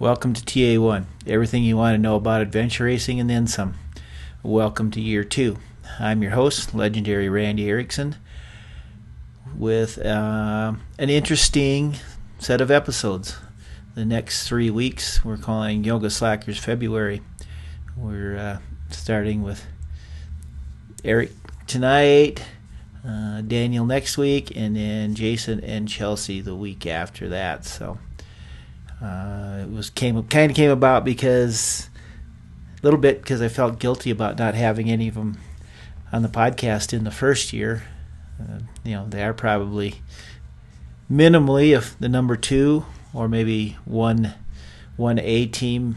Welcome to TA1, everything you want to know about adventure racing and then some. Welcome to year two. I'm your host, legendary Randy Erickson, with uh, an interesting set of episodes. The next three weeks we're calling Yoga Slackers February. We're uh, starting with Eric tonight, uh, Daniel next week, and then Jason and Chelsea the week after that. So uh, it was came kind of came about because a little bit because I felt guilty about not having any of them on the podcast in the first year. Uh, you know, they are probably minimally if the number two or maybe one one A team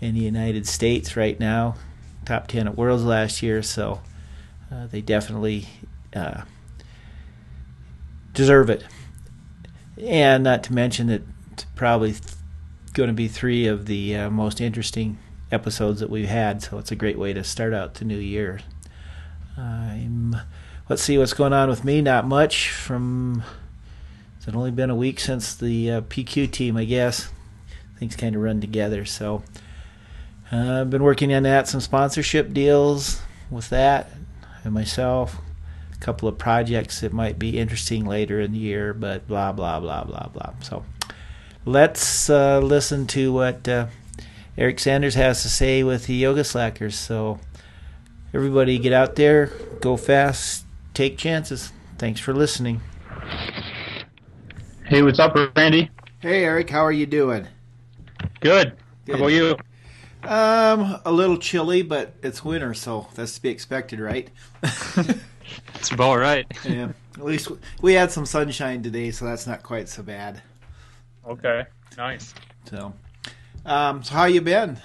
in the United States right now, top ten at Worlds last year. So uh, they definitely uh, deserve it. And not to mention that probably th- going to be three of the uh, most interesting episodes that we've had. So it's a great way to start out the new year. I'm. Let's see what's going on with me. Not much. From it's only been a week since the uh, PQ team, I guess. Things kind of run together. So uh, I've been working on that. Some sponsorship deals with that, and myself. A couple of projects that might be interesting later in the year, but blah blah blah blah blah. So let's uh, listen to what uh, Eric Sanders has to say with the Yoga Slackers. So, everybody get out there, go fast, take chances. Thanks for listening. Hey, what's up, Randy? Hey, Eric, how are you doing? Good. Good. How about you? Um, a little chilly, but it's winter, so that's to be expected, right? it's about right. yeah. At least we had some sunshine today, so that's not quite so bad. Okay, nice. So, um, so how you been?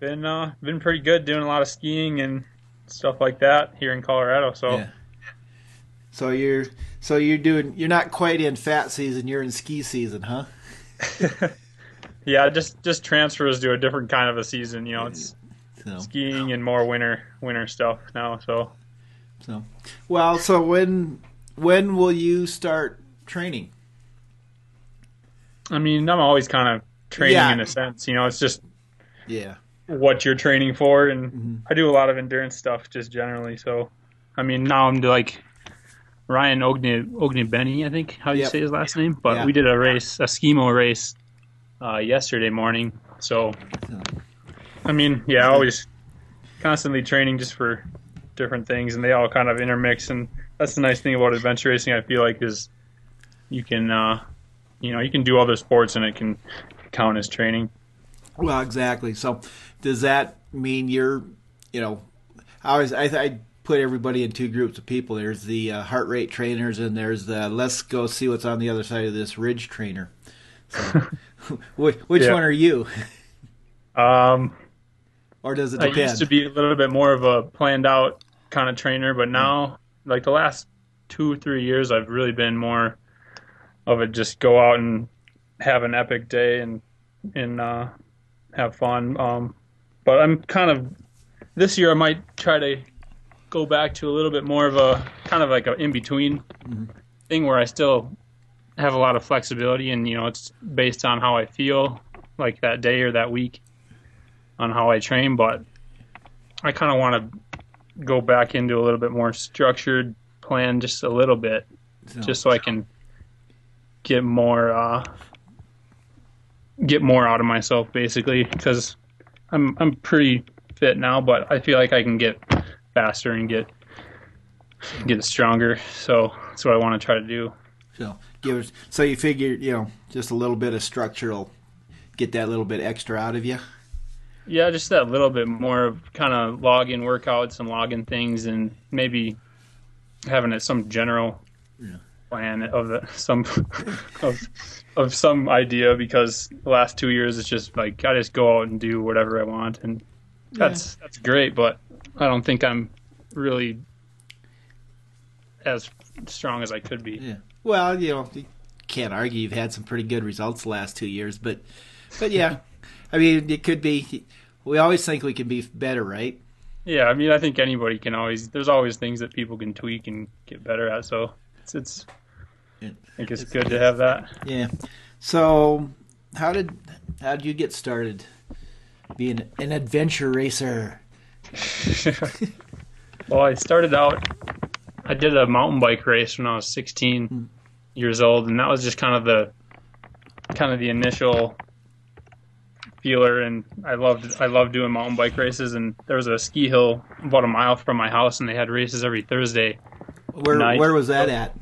Been uh, been pretty good. Doing a lot of skiing and stuff like that here in Colorado. So, yeah. so you're so you're doing you're not quite in fat season. You're in ski season, huh? yeah, just just transfers to a different kind of a season. You know, it's so. skiing and more winter winter stuff now. So, so well, so when when will you start training? I mean, I'm always kind of training yeah. in a sense. You know, it's just yeah what you're training for, and mm-hmm. I do a lot of endurance stuff just generally. So, I mean, now I'm like Ryan Ogne Ognibeni, I think how you yep. say his last name. But yeah. we did a race, a skimo race, uh, yesterday morning. So, I mean, yeah, always constantly training just for different things, and they all kind of intermix. And that's the nice thing about adventure racing. I feel like is you can uh, you know you can do other sports and it can count as training. Well, exactly. So, does that mean you're, you know, I always I, I put everybody in two groups of people. There's the uh, heart rate trainers, and there's the let's go see what's on the other side of this ridge trainer. So, which, which yeah. one are you? Um, or does it depend? I used to be a little bit more of a planned out kind of trainer, but now, like the last two or three years, I've really been more of it just go out and have an epic day and and uh, have fun. Um, but I'm kind of this year I might try to go back to a little bit more of a kind of like an in between mm-hmm. thing where I still have a lot of flexibility and you know it's based on how I feel like that day or that week on how I train. But I kind of want to go back into a little bit more structured plan just a little bit, so, just so I can get more uh, get more out of myself basically because I'm I'm pretty fit now, but I feel like I can get faster and get get stronger. So that's what I want to try to do. So give us, so you figure you know just a little bit of structural get that little bit extra out of you. Yeah, just that little bit more of kind of logging workouts and logging things, and maybe having it some general yeah plan of the, some of of some idea because the last two years it's just like I just go out and do whatever I want and that's yeah. that's great, but I don't think I'm really as strong as I could be. Yeah. Well, you know, you can't argue you've had some pretty good results the last two years, but but yeah, I mean it could be. We always think we can be better, right? Yeah, I mean I think anybody can always. There's always things that people can tweak and get better at. So it's it's I think it's good to have that. Yeah. So how did how did you get started being an adventure racer? well, I started out. I did a mountain bike race when I was 16 mm. years old, and that was just kind of the kind of the initial feeler. And I loved I loved doing mountain bike races. And there was a ski hill about a mile from my house, and they had races every Thursday. Where night. where was that at?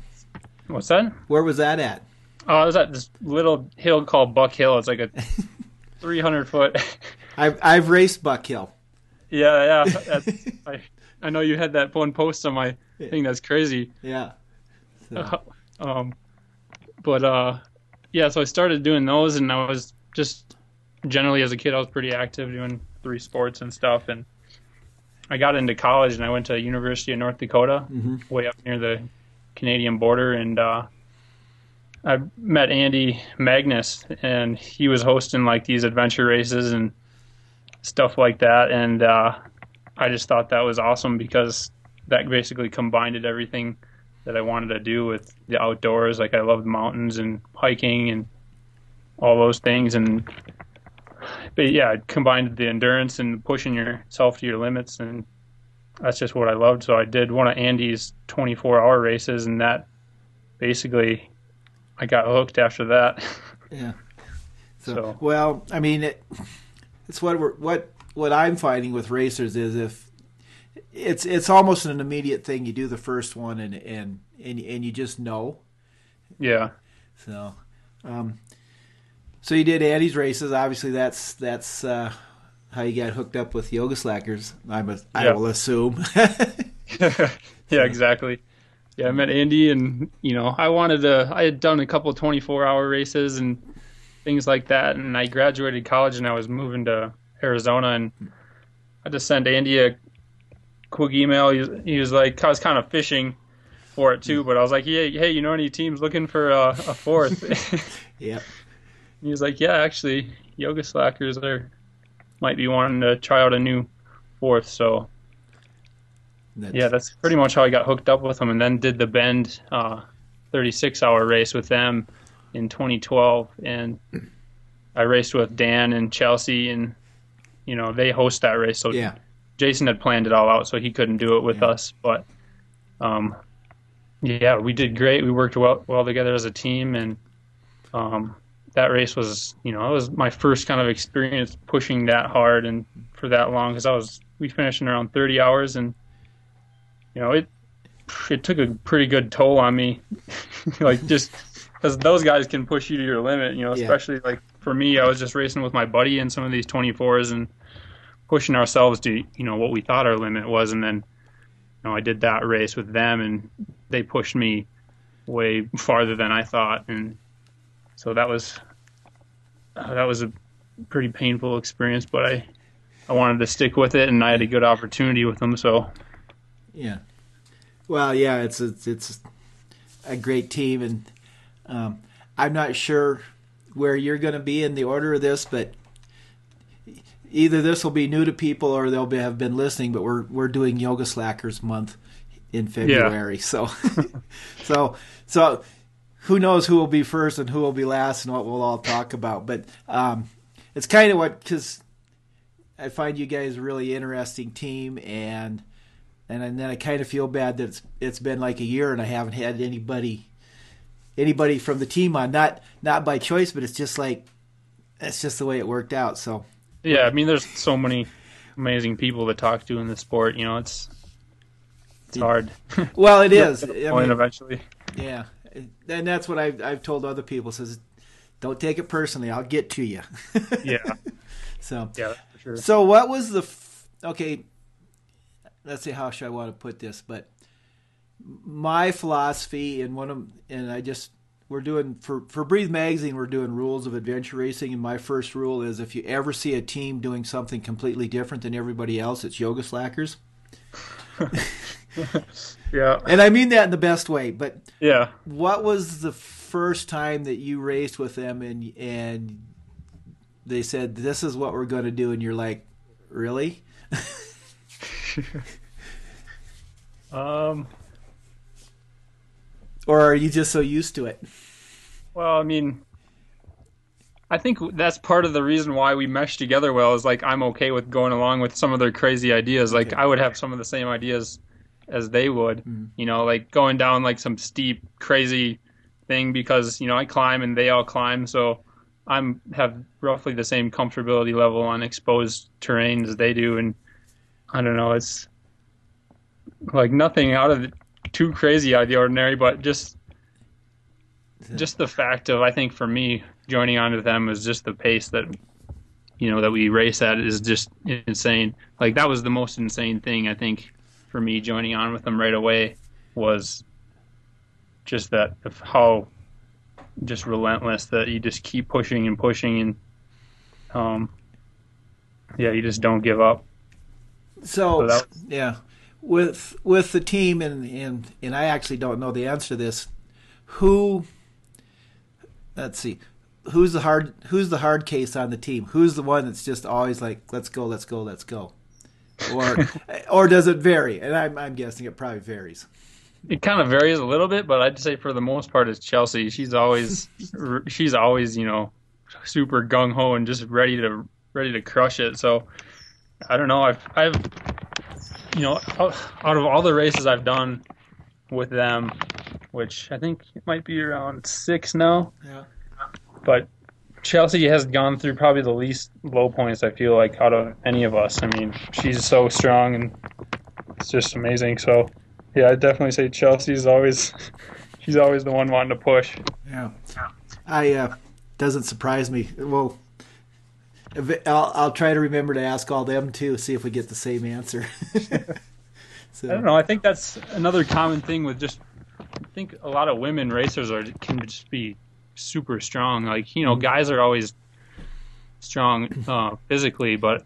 What's that? Where was that at? Oh, I was at this little hill called Buck Hill. It's like a 300 foot. I've I've raced Buck Hill. Yeah, yeah. I I know you had that one post on my thing. That's crazy. Yeah. So. Uh, um, but uh, yeah. So I started doing those, and I was just generally as a kid, I was pretty active doing three sports and stuff, and I got into college, and I went to University of North Dakota, mm-hmm. way up near the Canadian border, and uh, I met Andy Magness, and he was hosting like these adventure races and stuff like that, and uh, I just thought that was awesome because that basically combined everything that I wanted to do with the outdoors. Like I loved mountains and hiking and all those things, and but yeah, it combined the endurance and pushing yourself to your limits, and that's just what I loved. So I did one of Andy's 24-hour races, and that basically I got hooked after that. yeah. So, so, well, I mean, it, it's what we're what what I'm finding with racers is if it's it's almost an immediate thing. You do the first one and and and, and you just know. Yeah. So, um, so you did Andy's races. Obviously, that's that's uh, how you got hooked up with yoga slackers. I'm a, I will assume. yeah, exactly. Yeah, I met Andy, and you know, I wanted to. I had done a couple 24-hour races and things like that, and I graduated college, and I was moving to Arizona, and I just sent Andy a quick email. He was, he was like, I was kind of fishing for it too, but I was like, hey, hey, you know any teams looking for a, a fourth? yeah. He was like, yeah, actually, yoga slackers are might be wanting to try out a new fourth. So that's... yeah, that's pretty much how I got hooked up with them, and then did the Bend uh, 36 hour race with them in 2012, and I raced with Dan and Chelsea, and you know they host that race, so yeah. Jason had planned it all out, so he couldn't do it with yeah. us, but um, yeah, we did great. We worked well well together as a team, and um, that race was, you know, it was my first kind of experience pushing that hard and for that long because I was we finished in around 30 hours and you know it it took a pretty good toll on me, like just because those guys can push you to your limit, you know, especially yeah. like for me, I was just racing with my buddy in some of these 24s and pushing ourselves to you know what we thought our limit was, and then you know I did that race with them and they pushed me way farther than I thought. And so that was uh, that was a pretty painful experience, but I I wanted to stick with it, and I had a good opportunity with them. So yeah, well, yeah, it's it's, it's a great team, and um, I'm not sure where you're going to be in the order of this, but either this will be new to people or they'll be, have been listening. But we're we're doing Yoga Slackers Month in February, yeah. so so so who knows who will be first and who will be last and what we'll all talk about. But um, it's kind of what because I find you guys a really interesting team and and then I kind of feel bad that it's it's been like a year and I haven't had anybody anybody from the team on. Not not by choice but it's just like it's just the way it worked out so. Yeah I mean there's so many amazing people to talk to in the sport you know it's it's hard. Well it is. I mean, eventually. yeah and that's what I've I've told other people says, don't take it personally. I'll get to you. yeah. So yeah, sure. So what was the f- okay? Let's see how should I want to put this, but my philosophy and one of and I just we're doing for for Breathe Magazine we're doing rules of adventure racing and my first rule is if you ever see a team doing something completely different than everybody else it's yoga slackers. yeah. And I mean that in the best way, but yeah. What was the first time that you raced with them and and they said this is what we're going to do and you're like, "Really?" um or are you just so used to it? Well, I mean, I think that's part of the reason why we mesh together well. Is like I'm okay with going along with some of their crazy ideas. Like Okay. I would have some of the same ideas as they would. Mhm. You know, like going down like some steep, crazy thing because you know I climb and they all climb, so I'm have roughly the same comfortability level on exposed terrain as they do, and I don't know, it's like nothing out of the, too crazy out of the ordinary, but just just the fact of I think for me joining on to them is just the pace that you know that we race at is just insane. Like that was the most insane thing I think for me joining on with them right away was just that of how just relentless that you just keep pushing and pushing and um yeah you just don't give up So, So that yeah, with with the team and and and I actually don't know the answer to this. Who? Let's see. Who's the hard Who's the hard case on the team? Who's the one that's just always like, let's go, let's go, let's go, or or does it vary? And I'm I'm guessing it probably varies. it kind of varies a little bit, but I'd say for the most part, it's Chelsea. She's always, she's always, you know, super gung ho and just ready to ready to crush it. So I don't know. I've, I've, you know, out out of all the races I've done with them, which I think it might be around six now, Yeah. but Chelsea has gone through probably the least low points. I feel like out of any of us. I mean, she's so strong and it's just amazing. So, yeah, I definitely say Chelsea's always she's always the one wanting to push. Yeah. I uh, doesn't surprise me. Well, I'll I'll try to remember to ask all them too. See if we get the same answer. so, I don't know. I think that's another common thing with just. I think a lot of women racers are can just be super strong. Like you know, guys are always strong uh, physically, but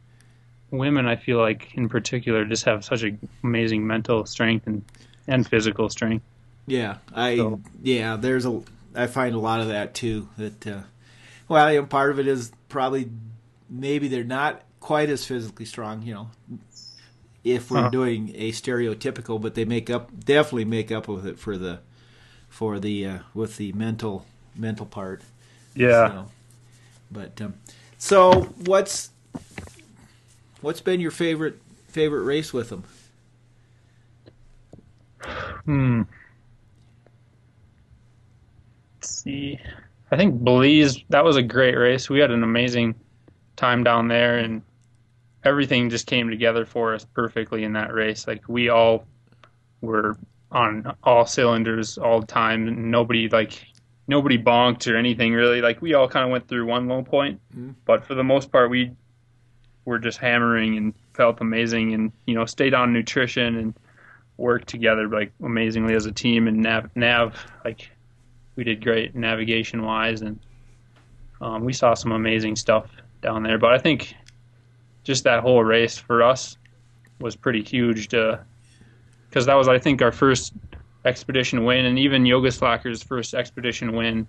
women, I feel like in particular, just have such a amazing mental strength and and physical strength. Yeah, I So- yeah. There's a I find a lot of that too. That uh, well, you know, part of it is probably maybe they're not quite as physically strong. You know, if we're Uh-huh. doing a stereotypical, but they make up definitely make up with it for the for the uh, with the mental mental part. So, but um, so what's what's been your favorite favorite race with them? Hmm. Let's see. I think Belize, that was a great race. We had an amazing time down there, and everything just came together for us perfectly in that race. Like, we all were on all cylinders all the time, and nobody, like, nobody bonked or anything really. Like, we all kind of went through one low point, Mhm. but for the most part, we were just hammering and felt amazing and, you know, stayed on nutrition and worked together like amazingly as a team and nav, nav like we did great navigation wise and um, we saw some amazing stuff down there but i think just that whole race for us was pretty huge to because that was i think our first expedition win and even yoga slacker's first expedition win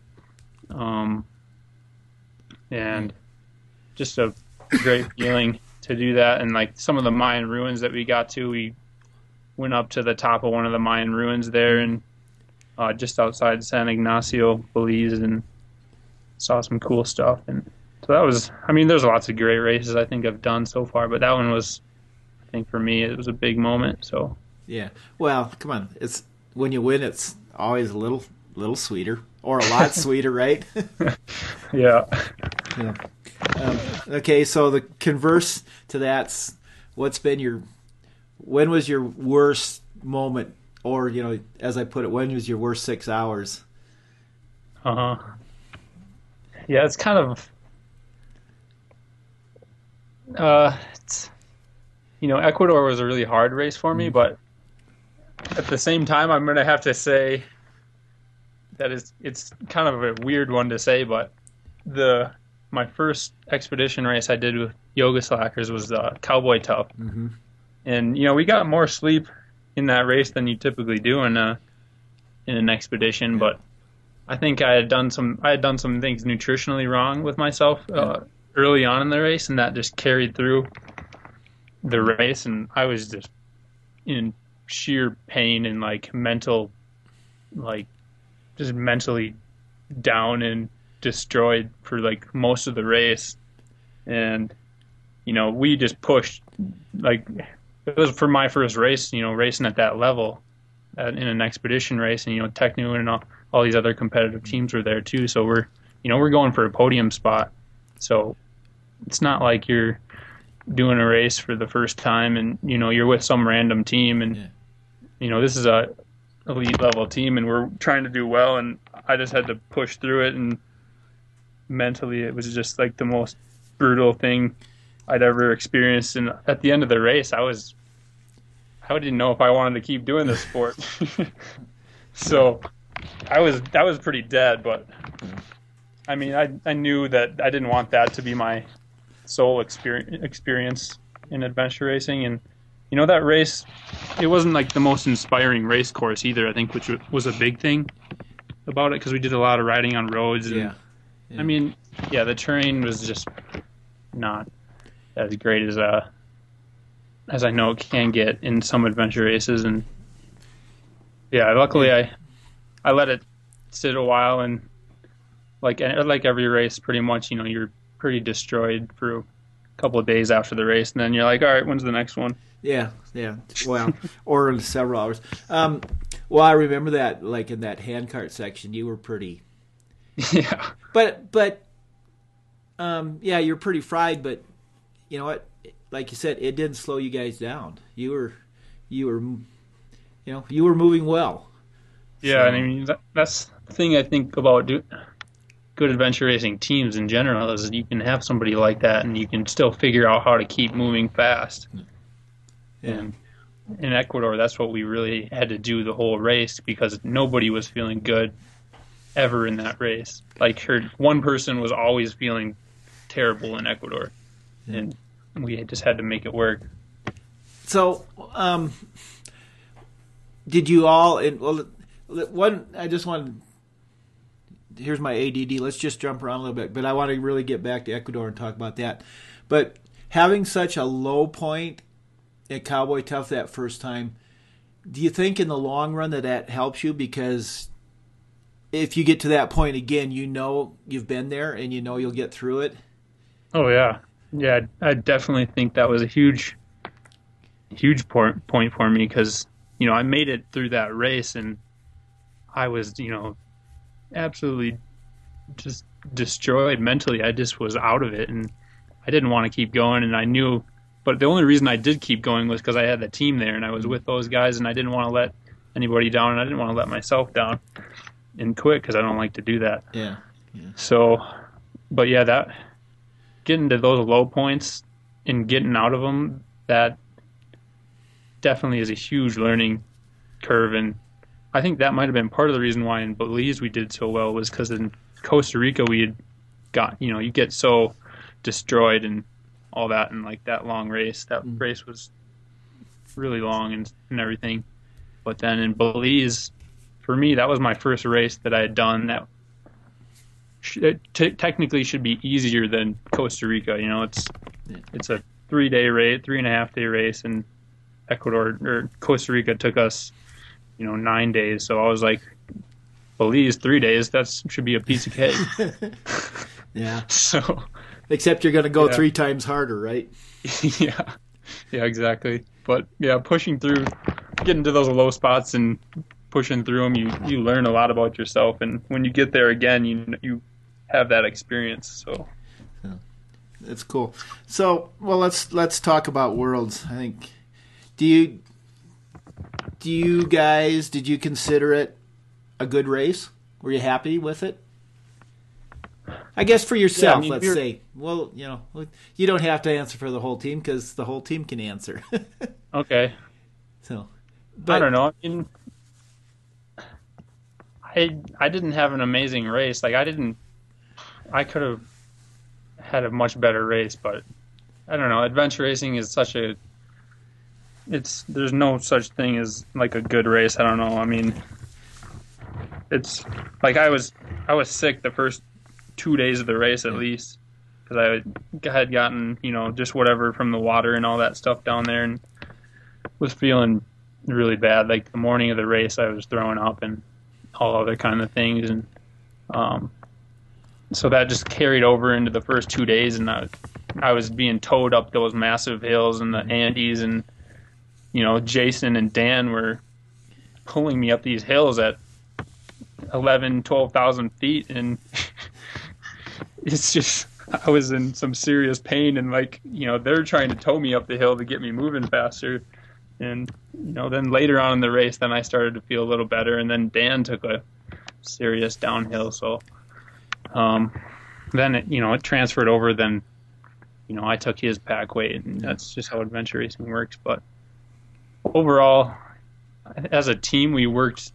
um, and just a great feeling to do that and like some of the mayan ruins that we got to we went up to the top of one of the Mayan ruins there and uh, just outside San Ignacio, Belize, and saw some cool stuff. And so that was, I mean, there's lots of great races I think I've done so far, but that one was, I think for me, it was a big moment. So Yeah. Well, come on. It's when you win, it's always a little little sweeter or a lot sweeter, right? yeah, yeah. Um, okay, so the converse to that's what's been your when was your worst moment or you know as i put it when was your worst six hours uh huh. Yeah, it's kind of, uh, it's, you know, Ecuador was a really hard race for me, but at the same time, I'm gonna have to say that is it's kind of a weird one to say, but the my first expedition race I did with Yoga Slackers was uh, Cowboy Tough, mm-hmm. and you know we got more sleep in that race than you typically do in a in an expedition, but I think I had done some I had done some things nutritionally wrong with myself uh, early on in the race, and that just carried through the race, and I was just in sheer pain and like mental, like just mentally down and destroyed for like most of the race, and you know we just pushed like it was for my first race, you know, racing at that level at, in an expedition race, and you know, Tecnu and all, all these other competitive teams were there too. So we're you know we're going for a podium spot, so it's not like you're doing a race for the first time and you know you're with some random team and Yeah. You know this is a elite level team and we're trying to do well and I just had to push through it and mentally it was just like the most brutal thing I'd ever experienced. And at the end of the race I was I didn't know if I wanted to keep doing this sport. So I was that was pretty dead but I mean I I knew that I didn't want that to be my sole experience experience in adventure racing. And you know that race it wasn't like the most inspiring race course either i think which was a big thing about it because we did a lot of riding on roads and Yeah. i mean yeah the terrain was just not as great as uh as i know it can get in some adventure races and yeah luckily i i let it sit a while and like like every race pretty much you know you're pretty destroyed for a couple of days after the race, and then you're like, all right, when's the next one? Yeah, yeah. Well, or several hours. Um, well, I remember that, like in that handcart section, you were pretty. yeah, But but, um, yeah, you're pretty fried. But you know what? Like you said, it didn't slow you guys down. You were, you were, you know, you were moving well. yeah. So- And I mean, that, that's the thing I think about do, good adventure racing teams in general is that you can have somebody like that, and you can still figure out how to keep moving fast. And in Ecuador, that's what we really had to do the whole race because nobody was feeling good ever in that race. Like, her, one person was always feeling terrible in Ecuador, and we just had to make it work. So, um, did you all? And well, one. I just wanted. Here's my ADD. Let's just jump around a little bit, but I want to really get back to Ecuador and talk about that. But having such a low point at Cowboy Tough that first time, do you think in the long run that that helps you because if you get to that point again, you know you've been there and you know you'll get through it. Oh yeah, yeah. I definitely think that was a huge, huge point point for me because you know I made it through that race and I was you know absolutely just destroyed mentally. I just was out of it and I didn't want to keep going and I knew. But the only reason I did keep going was because I had the team there and I was with those guys and I didn't want to let anybody down and I didn't want to let myself down and quit because I don't like to do that. Yeah. So, but yeah, that getting to those low points and getting out of them, that definitely is a huge learning curve. And I think that might have been part of the reason why in Belize we did so well was because in Costa Rica we had got, you know, you get so destroyed and all that and like that long race. That Mm. race was really long and, and everything. But then in Belize, for me, that was my first race that I had done that sh- t- technically should be easier than Costa Rica. You know, it's it's a three day race, three and a half day race, and Ecuador or Costa Rica took us, you know, nine days. So I was like, Belize three days. That should be a piece of cake. Yeah. so Except you're going to go Yeah. three times harder, right? yeah, yeah, exactly. But yeah, pushing through, getting to those low spots and pushing through them, you you learn a lot about yourself. And when you get there again, you you have that experience. So That's cool. So, well, let's let's talk about worlds. I think. Do you do you guys did you consider it a good race? Were you happy with it? I guess for yourself, mean, let's say. Well, you know, you don't have to answer for the whole team because the whole team can answer. okay, so, I don't know. I mean, I I didn't have an amazing race. Like I didn't. I could have had a much better race, but I don't know. Adventure racing is such a. It's there's no such thing as like a good race. I don't know. I mean, it's like I was I was sick the first two days of the race at least because I had gotten you know just whatever from the water and all that stuff down there and was feeling really bad. Like the morning of the race, I was throwing up and all other kind of things. And um, so that just carried over into the first two days, and I, I was being towed up those massive hills in the Andes, and you know, Jason and Dan were pulling me up these hills at 11, 12,000 feet, and it's just I was in some serious pain, and like you know, they're trying to tow me up the hill to get me moving faster, and you know, then later on in the race, then I started to feel a little better, and then Dan took a serious downhill, so um, then it, you know it transferred over. Then you know I took his pack weight, and that's just how adventure racing works. But overall, as a team, we worked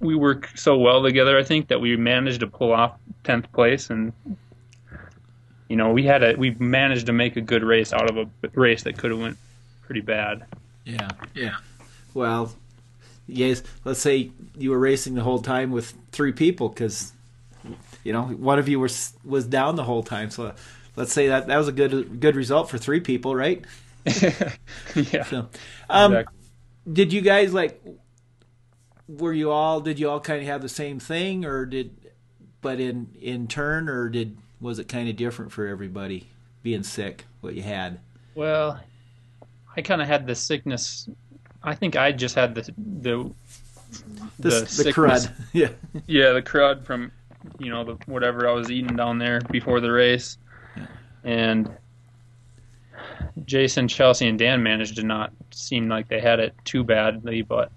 we work so well together. I think that we managed to pull off tenth place, and you know we had a we managed to make a good race out of a race that could have went pretty bad. Yeah, yeah. Well, yes. Let's say you were racing the whole time with three people because you know one of you was was down the whole time. So let's say that that was a good good result for three people, right? yeah. So, um, exactly. did you guys like? Were you all? Did you all kind of have the same thing, or did? But in in turn, or did was it kind of different for everybody being sick? What you had? Well, I kind of had the sickness. I think I just had the the The, the, sickness- crud. Yeah. Yeah, the crud from you know the whatever I was eating down there before the race, and Jason, Chelsea, and Dan managed to not seem like they had it too badly, but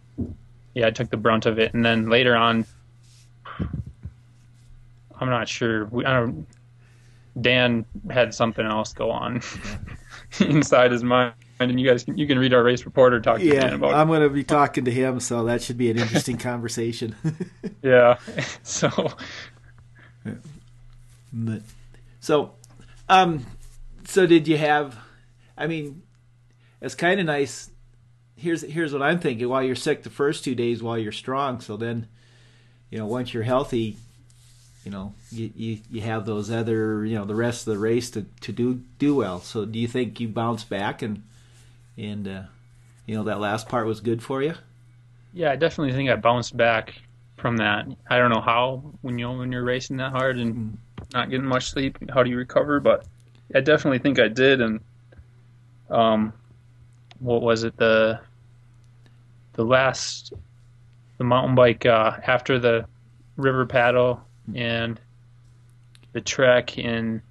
yeah, I took the brunt of it. And then later on, I'm not sure. We, I don't. Dan had something else go on inside his mind, and you guys can, you can read our race report or talk to Dan Yeah, about. I'm going to be talking to him, so that should be an interesting conversation. Yeah, so But, so, um, so did you have? I mean, it's kind of nice. Here's here's what I'm thinking. While you're sick the first two days, while you're strong, so then, you know, once you're healthy, you know, you you, you have those other, you know, the rest of the race to, to do do well. So, do you think you bounce back and and uh, you know that last part was good for you? Yeah, I definitely think I bounced back from that. I don't know how when you when you're racing that hard and not getting much sleep, how do you recover? But I definitely think I did. And um, what was it the the last the mountain bike uh, after the river paddle and the trek and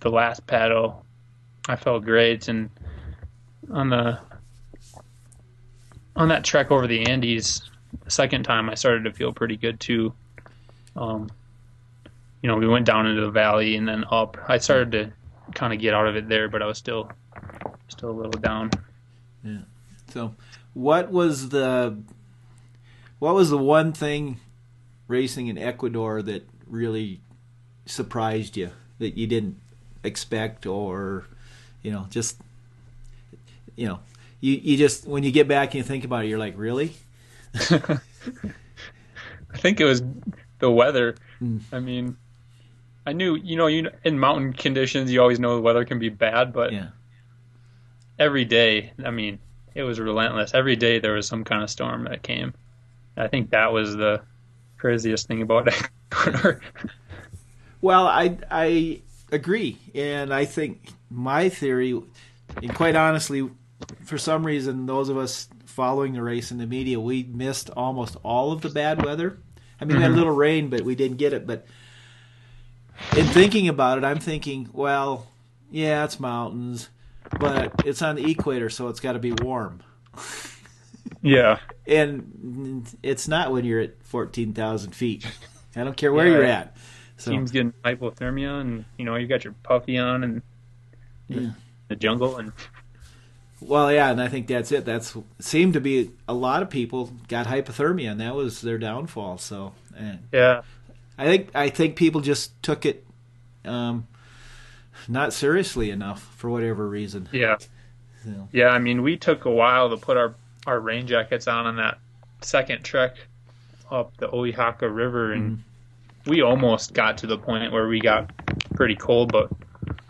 the last paddle, I felt great. And on the on that trek over the Andes, the second time I started to feel pretty good too. Um, you know, we went down into the valley and then up. I started to kind of get out of it there, but I was still still a little down. Yeah. So, what was the what was the one thing racing in Ecuador that really surprised you that you didn't expect or you know just you know you you just when you get back and you think about it you're like really I think it was the weather. Mm. I mean, I knew you know you in mountain conditions you always know the weather can be bad, but yeah every day, I mean, it was relentless. Every day there was some kind of storm that came. I think that was the craziest thing about Ecuador. Well, I I agree, and I think my theory, and quite honestly, for some reason, those of us following the race in the media, we missed almost all of the bad weather. I mean, we had a mm-hmm. little rain, but we didn't get it. But in thinking about it, I'm thinking, well, yeah, it's mountains, but it's on the equator, so it's got to be warm. yeah, And it's not when you're at 14,000 feet. I don't care where Yeah. you're at. So, teams getting hypothermia, and you know you got your puffy on and Yeah. the jungle, and Well, yeah, and I think that's it. That's seemed to be a lot of people got hypothermia, and that was their downfall. So, eh. yeah, I think I think people just took it um, not seriously enough for whatever reason. yeah, So, yeah. I mean, we took a while to put our our rain jackets on on that second trek up the Oaxaca River, and mm-hmm. we almost got to the point where we got pretty cold, but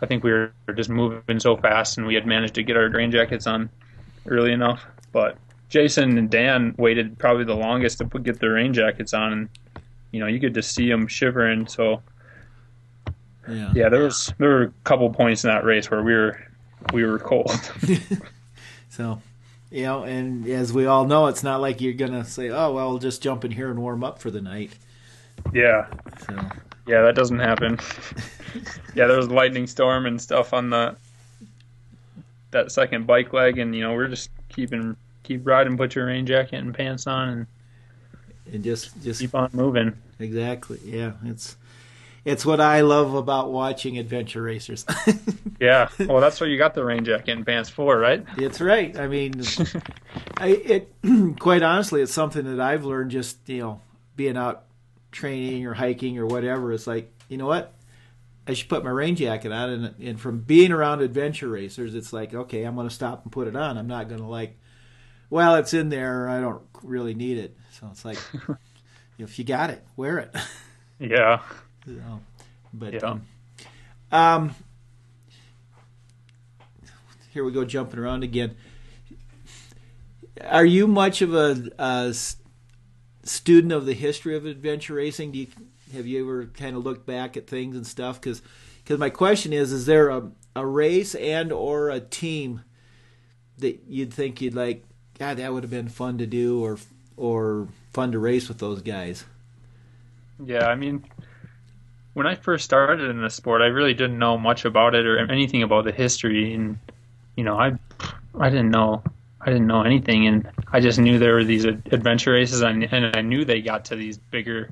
I think we were just moving so fast, and we had managed to get our rain jackets on early enough. But Jason and Dan waited probably the longest to put, get their rain jackets on, and you know you could just see them shivering. So Yeah. Yeah, there was there were a couple points in that race where we were we were cold. So, you know, and as we all know, it's not like you're gonna say, "Oh, well, I'll just jump in here and warm up for the night." yeah, So, yeah, that doesn't happen. yeah, there was lightning storm and stuff on the that second bike leg, and you know we're just keeping keep riding, put your rain jacket and pants on, and and just just keep on moving. exactly, yeah, it's it's what I love about watching adventure racers. Yeah, well, that's what you got the rain jacket and pants for, right? It's right. I mean, I, it quite honestly, it's something that I've learned just you know being out training or hiking or whatever. It's like you know what, I should put my rain jacket on, and, and from being around adventure racers, it's like okay, I'm going to stop and put it on. I'm not going to like, well, it's in there. I don't really need it. So it's like, if you got it, wear it. Yeah, So, but Yeah. um, um, here we go jumping around again. Are you much of a student of the history of adventure racing? Do you have you ever kind of looked back at things and stuff? Because Because my question is, is there a a race and or a team that you'd think you'd like? God, that would have been fun to do, or or fun to race with those guys. yeah. I mean, when I first started in the sport, I really didn't know much about it or anything about the history, and you know, I I didn't know I didn't know anything, and I just knew there were these adventure races, and, I knew they got to these bigger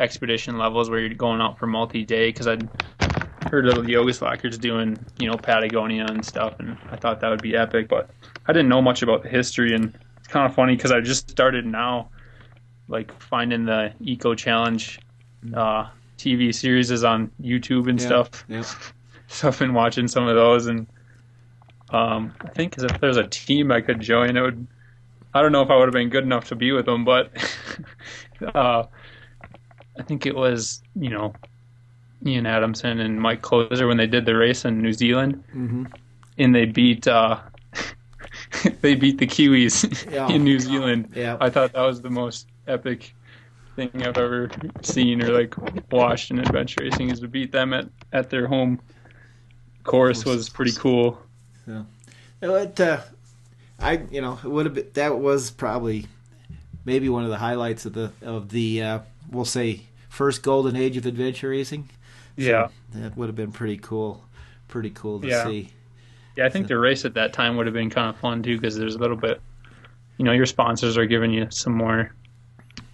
expedition levels where you're going out for multi-day because I'd heard of the Yoga Slackers doing, you know, Patagonia and stuff, and I thought that would be epic, but I didn't know much about the history, and it's kind of funny because I just started now, like finding the Eco Challenge uh, TV series is on YouTube and Yeah, stuff yeah. so I've been watching some of those, and um, I think 'cause if there's a team I could join, it would. I don't know if I would have been good enough to be with them, but uh, I think it was you know Ian Adamson and Mike Kloser when they did the race in New Zealand, Mm-hmm. and they beat uh, they beat the Kiwis Yeah. in New Zealand. Yeah. I thought that was the most epic thing I've ever seen or like watched in adventure racing is to beat them at, at their home course was pretty cool. It, uh, I you know it would have been that was probably maybe one of the highlights of the of the uh, we'll say first golden age of adventure racing. Yeah. That would have been pretty cool, pretty cool to Yeah. see. Yeah, I think the race at that time would have been kind of fun too because there's a little bit, you know, your sponsors are giving you some more,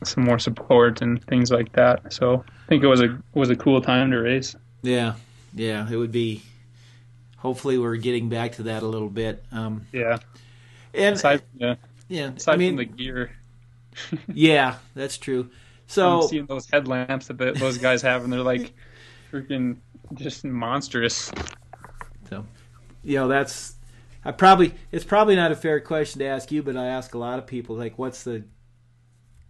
some more support and things like that. So I think it was a was a cool time to race. Yeah, yeah, it would be. Hopefully, we're getting back to that a little bit. Um, Yeah. and Aside, yeah, yeah, aside I mean, from the gear, yeah, that's true. I'm So seeing those headlamps that those guys have, and they're like freaking just monstrous. So, you know that's I probably it's probably not a fair question to ask you, but I ask a lot of people like, what's the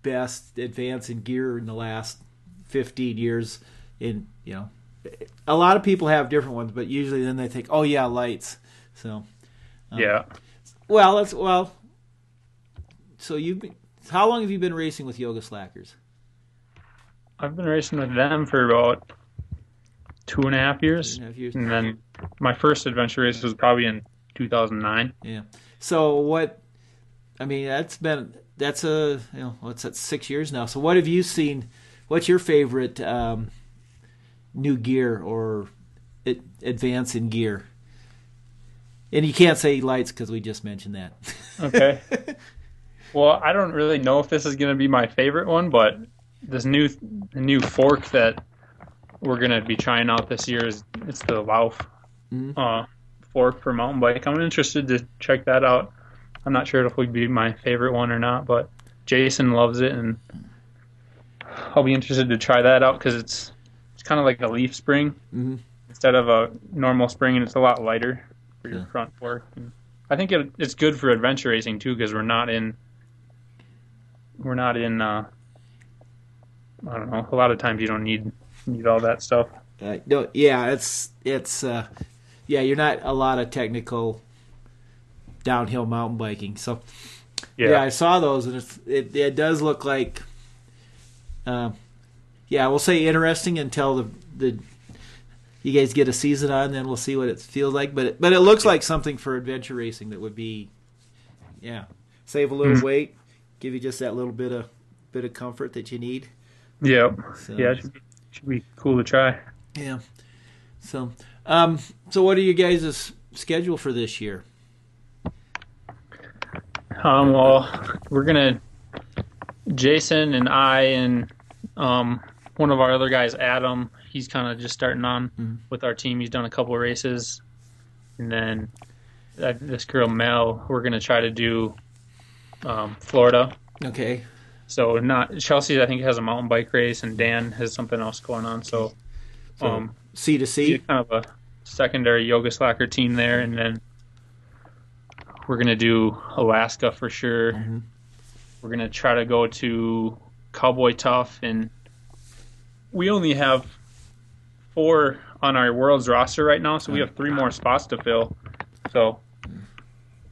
best advance in gear in the last fifteen years? In you know, a lot of people have different ones, but usually then they think, oh yeah, lights. So Um, yeah. well, that's well. So you, have been, how long have you been racing with Yoga Slackers? I've been racing with them for about two and a half years, Two and a half years. and then my first adventure race was probably in 2009. Yeah. So what? I mean, that's been that's a you know what's that six years now. So what have you seen? What's your favorite um, new gear or it, advance in gear? And you can't say lights because we just mentioned that. Okay. well, I don't really know if this is going to be my favorite one, but this new new fork that we're going to be trying out this year is it's the Lauf Mhm. uh, fork for mountain bike. I'm interested to check that out. I'm not sure if it would be my favorite one or not, but Jason loves it, and I'll be interested to try that out because it's it's kind of like a leaf spring Mhm. instead of a normal spring, and it's a lot lighter for your Yeah. front fork. And I think it, it's good for adventure racing too because we're not in we're not in uh, I don't know. A lot of times you don't need need all that stuff. Uh, no, yeah, it's it's uh, yeah, you're not a lot of technical downhill mountain biking. So yeah, I saw those, and it's, it it does look like, uh, yeah, we'll say interesting until the the you guys get a season on, then we'll see what it feels like. But it, but it looks like something for adventure racing that would be, yeah, save a little Mm. weight, give you just that little bit of bit of comfort that you need. Yeah, So- yeah, it should be, should be cool to try. Yeah. So, um, so what are you guys' schedule for this year? Um, well, we're gonna Jason and I and um, one of our other guys, Adam. He's kind of just starting on Mhm. with our team. He's done a couple of races, and then uh, this girl Mel. We're gonna try to do um, Florida. Okay. So not Chelsea. I think has a mountain bike race, and Dan has something else going on. So, So um, C to C. kind of a secondary yoga slacker team there, and then we're gonna do Alaska for sure. Mhm. We're gonna try to go to Cowboy Tough, and we only have four on our world's roster right now, so we have three more spots to fill. So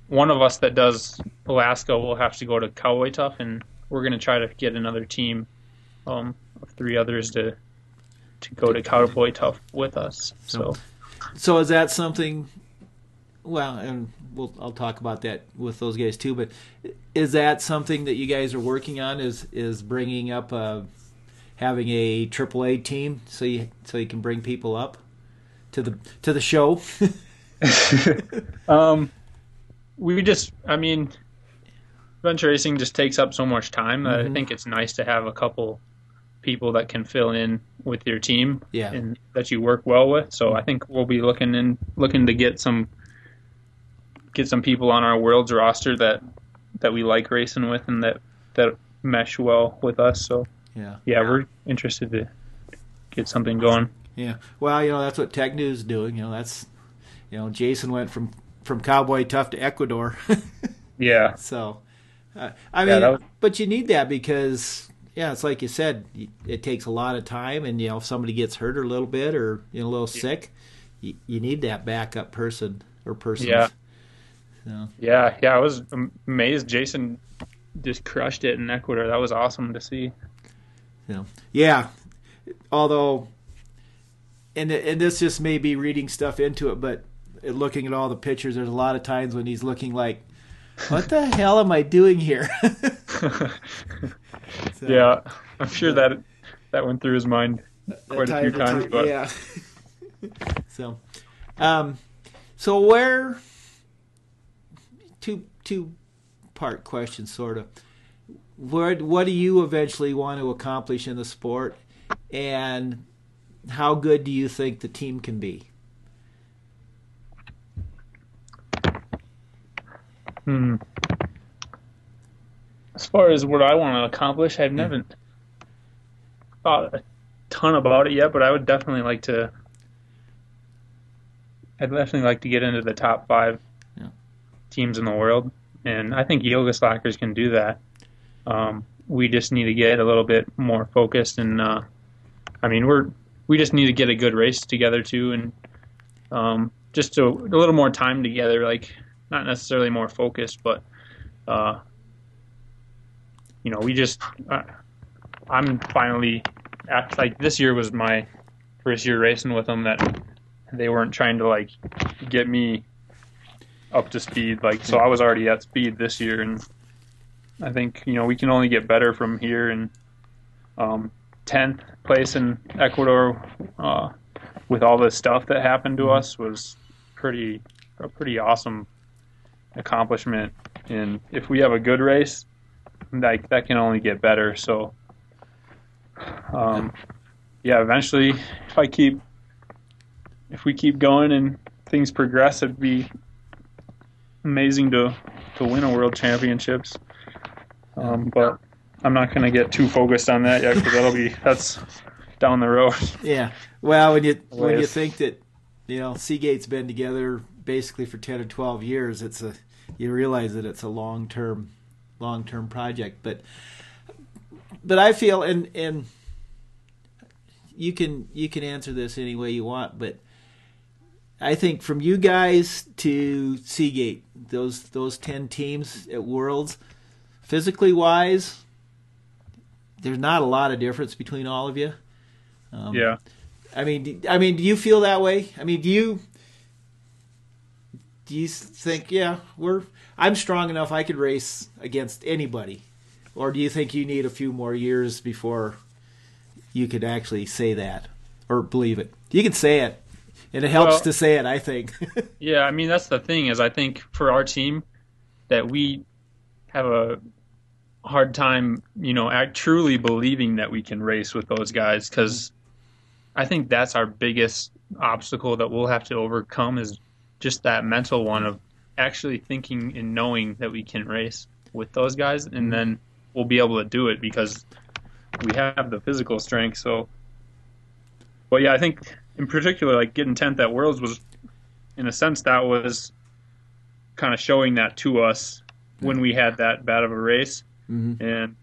one of us that does Alaska will have to go to Cowboy Tough, and we're gonna try to get another team um, of three others to to go to Cowboy Tough with us. So. So is that something? Well, and we'll I'll talk about that with those guys too. But is that something that you guys are working on? Is is bringing up a having a AAA team so you so you can bring people up to the to the show? um, we just, I mean, adventure racing just takes up so much time that I Mhm. think it's nice to have a couple people that can fill in with your team Yeah. and that you work well with. So I think we'll be looking in looking to get some get some people on our world's roster that that we like racing with and that that mesh well with us. So yeah. yeah, we're interested to get something going. Yeah. Well, you know that's what Tecnu's is doing. You know that's you know Jason went from from Cowboy Tough to Ecuador. Yeah. So, uh, I Yeah, mean, was- but you need that because, yeah, it's like you said, it takes a lot of time, and you know, if somebody gets hurt or a little bit or you know, a little sick, you, you need that backup person or persons. Yeah. So, Yeah, yeah, I was amazed. Jason just crushed it in Ecuador. That was awesome to see. Yeah, yeah. Although, and and this just may be reading stuff into it, but looking at all the pictures, there's a lot of times when he's looking like, "What the hell am I doing here?" So- yeah, I'm sure that that went through his mind quite a few times. time, But yeah. so, um, so where two part question sort of. Where what do you eventually want to accomplish in the sport, and how good do you think the team can be? hmm. as far as what I want to accomplish, I've never thought a ton about it yet. But I would definitely like to. I'd definitely like to get into the top five. Teams in the world, and I think yoga slackers can do that. Um, we just need to get a little bit more focused, and uh, I mean, we're we just need to get a good race together too, and um, just a, a little more time together. Like not necessarily more focused, but uh, you know, we just uh, I'm finally at, like this year was my first year racing with them. That they weren't trying to like get me up to speed. Like so, I was already at speed this year, and I think you know we can only get better from here. And um, tenth place in Ecuador uh, with all the stuff that happened to us was pretty a pretty awesome accomplishment. And if we have a good race, like that can only get better. So, um, yeah, eventually, if I keep if we keep going and things progress, it'd be amazing to to win a world championships. Um, but I'm not going to get too focused on that yet because that'll be that's down the road. Yeah. Well, when you when you think that you know Seagate's been together basically for ten or twelve years, it's a you realize that it's a long term long term project. But but I feel and and you can you can answer this any way you want, but I think from you guys to Seagate, those those ten teams at Worlds, physically wise, there's not a lot of difference between all of you. Um, Yeah, I mean, I mean, do you feel that way? I mean, do you do you think, yeah, we're I'm strong enough I could race against anybody, or do you think you need a few more years before you could actually say that or believe it? You can say it, it helps well, to say it. I think. yeah, I mean that's the thing is I think for our team that we have a hard time, you know, act, truly believing that we can race with those guys because I think that's our biggest obstacle that we'll have to overcome is just that mental one of actually thinking and knowing that we can race with those guys, and mm-hmm. then we'll be able to do it because we have the physical strength. So, but yeah, I think in particular, like getting tenth at Worlds was, in a sense, that was kind of showing that to us when we had that bad of a race, mm-hmm. and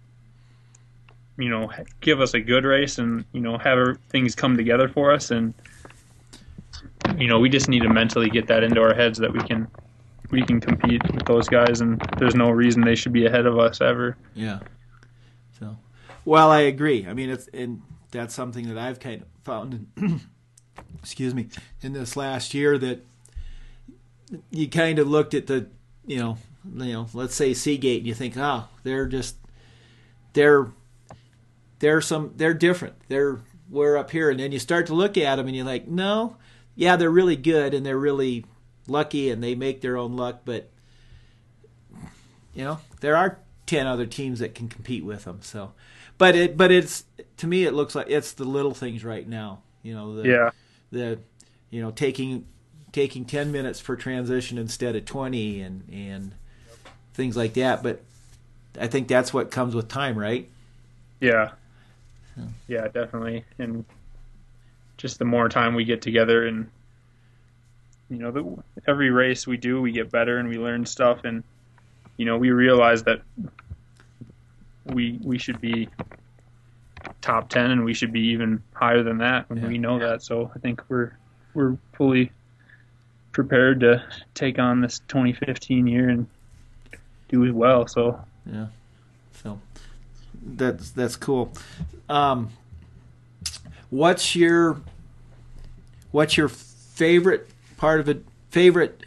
you know, give us a good race, and you know, have things come together for us, and you know, we just need to mentally get that into our heads that we can we can compete with those guys, and there's no reason they should be ahead of us ever. Yeah. So, well, I agree. I mean, it's and that's something that I've kind of found. Excuse me, in this last year that you kind of looked at the, you know, you know, let's say Seagate, and you think, oh, they're just they're they're some they're different. They're we're up here, and then you start to look at them, and you're like, no, yeah, they're really good, and they're really lucky and they make their own luck, but you know there are ten other teams that can compete with them. So, but it but it's to me it looks like it's the little things right now. You know the yeah the you know taking taking ten minutes for transition instead of twenty and and things like that. But I think that's what comes with time, right? Yeah. Yeah, definitely. And just the more time we get together and you know, the, every race we do, we get better and we learn stuff, and you know, we realize that we we should be top ten, and we should be even higher than that when yeah. we know that. So I think we're we're fully prepared to take on this 2015 year and do as well. So yeah, so that's that's cool. Um, what's your what's your favorite part of it, favorite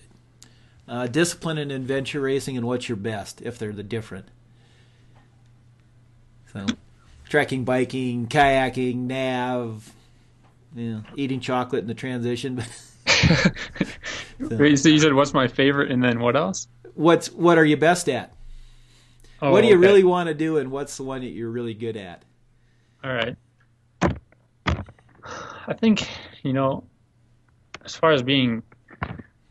uh, discipline in adventure racing, and what's your best if they're the different? So, trekking, biking, kayaking, nav, you know, eating chocolate in the transition. so, so you said, "What's my favorite?" and then what else? What's what are you best at? Oh, what do you okay. really want to do, and what's the one that you're really good at? All right. I think you know as far as being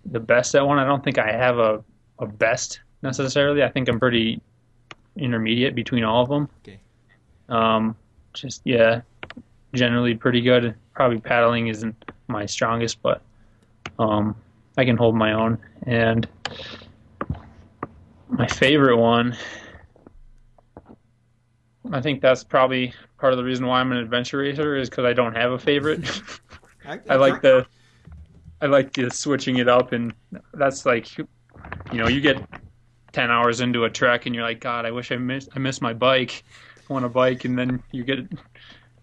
the best at one, I don't think I have a, a best necessarily. I think I'm pretty intermediate between all of them. Okay. Um, just yeah, generally pretty good. Probably paddling isn't my strongest, but um, I can hold my own. And my favorite one, I think that's probably part of the reason why I'm an adventure racer is because I don't have a favorite. I, like the I like the switching it up, and that's like, you know, you get ten hours into a trek, and you're like, God, I wish I missed I missed my bike. Want a bike, and then you get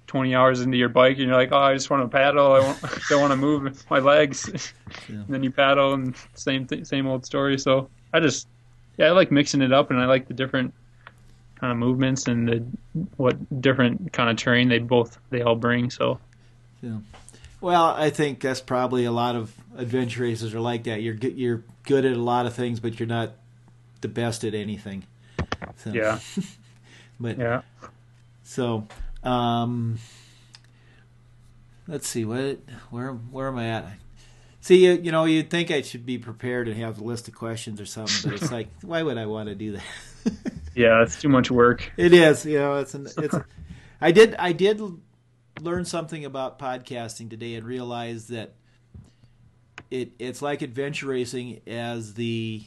twenty hours into your bike, and you're like, Oh, I just want to paddle. I want, don't want to move my legs. Yeah. and then you paddle, and same th- same old story. So I just, yeah, I like mixing it up, and I like the different kind of movements and the what different kind of terrain they both they all bring. So. Yeah. Well, I think that's probably a lot of adventure races are like that. You're good, you're good at a lot of things, but you're not the best at anything. So, yeah. but yeah. So, um, let's see what where where am I at? See, you, you know, you'd think I should be prepared and have a list of questions or something, but it's like, why would I want to do that? yeah, it's too much work. It is. You know, it's an, it's. I did I did learned something about podcasting today and realized that it it's like adventure racing as the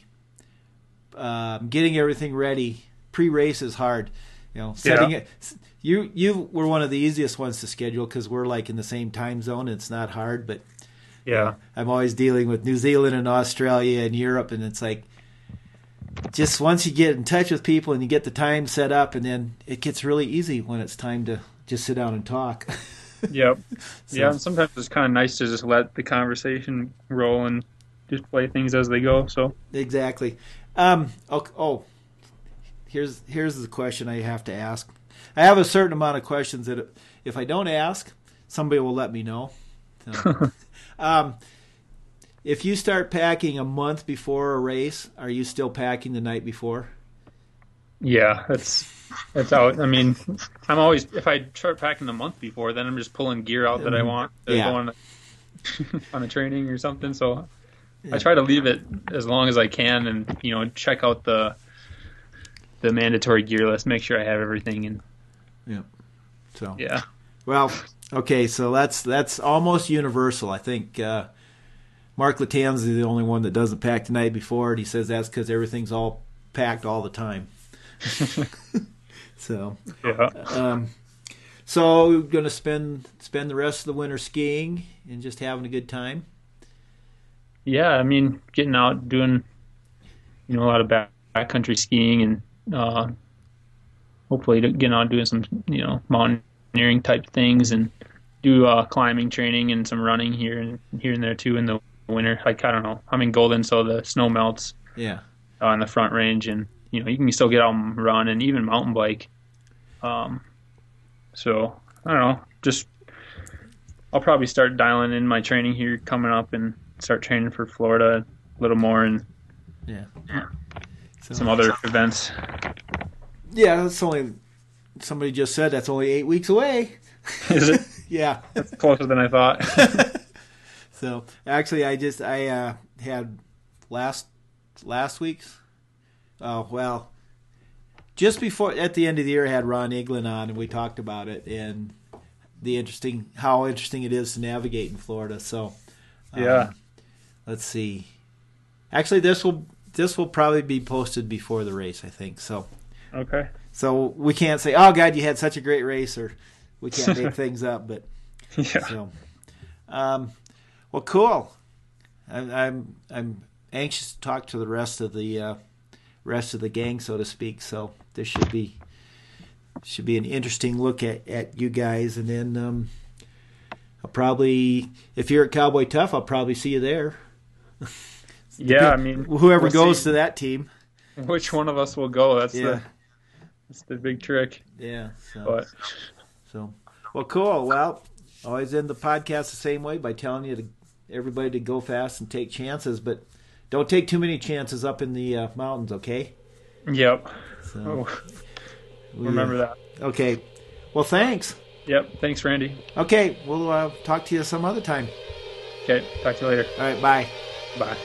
um, getting everything ready pre-race is hard. You know, setting yeah. it. You you were one of the easiest ones to schedule because we're like in the same time zone. It's not hard, but yeah, I'm always dealing with New Zealand and Australia and Europe, and it's like just once you get in touch with people and you get the time set up, and then it gets really easy when it's time to just sit down and talk. Yep. So- Yeah, and sometimes it's kind of nice to just let the conversation roll and just play things as they go. So Exactly. Um, oh, oh, here's here's the question I have to ask. I have a certain amount of questions that if I don't ask, somebody will let me know. So, um, if you start packing a month before a race, are you still packing the night before? yeah, that's that's out. I mean, I'm always if I start packing the month before, then I'm just pulling gear out that I want to Yeah. go on a, on a training or something. So Yeah. I try to leave it as long as I can, and you know, check out the the mandatory gear list, make sure I have everything, and Yeah. So yeah, Well, okay, so that's that's almost universal. I think uh, Mark Latanzi is the only one that doesn't pack the night before, and he says that's because everything's all packed all the time. so, yeah. um, so we're gonna spend spend the rest of the winter skiing and just having a good time. Yeah, I mean, getting out, doing, you know, a lot of back backcountry skiing, and uh, hopefully to get on doing some, you know, mountaineering type things, and do uh, climbing training and some running here and here and there too in the winter. Like I don't know, I'm in Golden, so the snow melts Yeah, uh, on the front range, and you know, you can still get out and run and even mountain bike. Um, so I don't know, just I'll probably start dialing in my training here coming up and start training for Florida a little more and yeah. So, some other events. yeah, that's only somebody just said that's only eight weeks away. Is it yeah. It's closer than I thought? So actually, I just I uh, had last last week's. Oh well, just before at the end of the year, I had Ron Eglin on, and we talked about it and the interesting how interesting it is to navigate in Florida. So um, Yeah. let's see. Actually, this will this will probably be posted before the race, I think. So okay. so we can't say, oh God, you had such a great race, or we can't make things up, but. Yeah. So, um, well, cool. I'm, I'm I'm anxious to talk to the rest of the uh, rest of the gang, so to speak. So this should be should be an interesting look at, at you guys, and then um, I'll probably if you're at Cowboy Tough, I'll probably see you there. Yeah, I mean, Whoever we'll goes see to that team, which one of us will go? That's yeah, the that's the big trick. yeah. So, But so well, cool. Well, always end the podcast the same way by telling you to everybody to go fast and take chances, but don't take too many chances up in the uh, mountains, okay? yep, So, oh, we, remember uh, that. Okay. Well, thanks. Yep. Thanks, Randy. Okay, we'll uh, talk to you some other time. Okay. Talk to you later. All right, bye. Bye.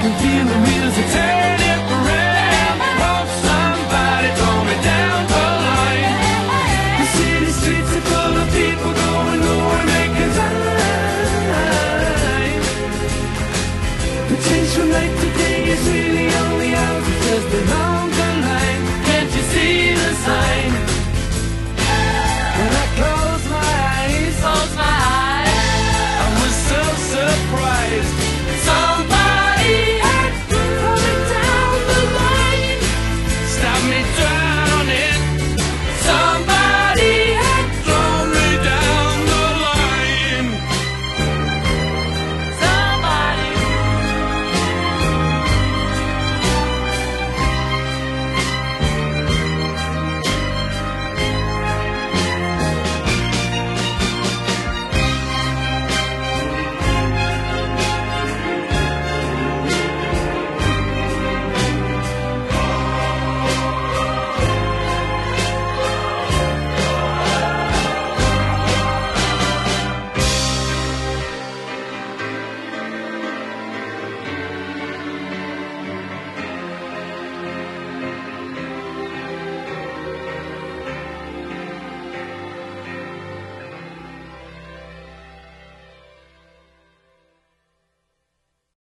can feel the real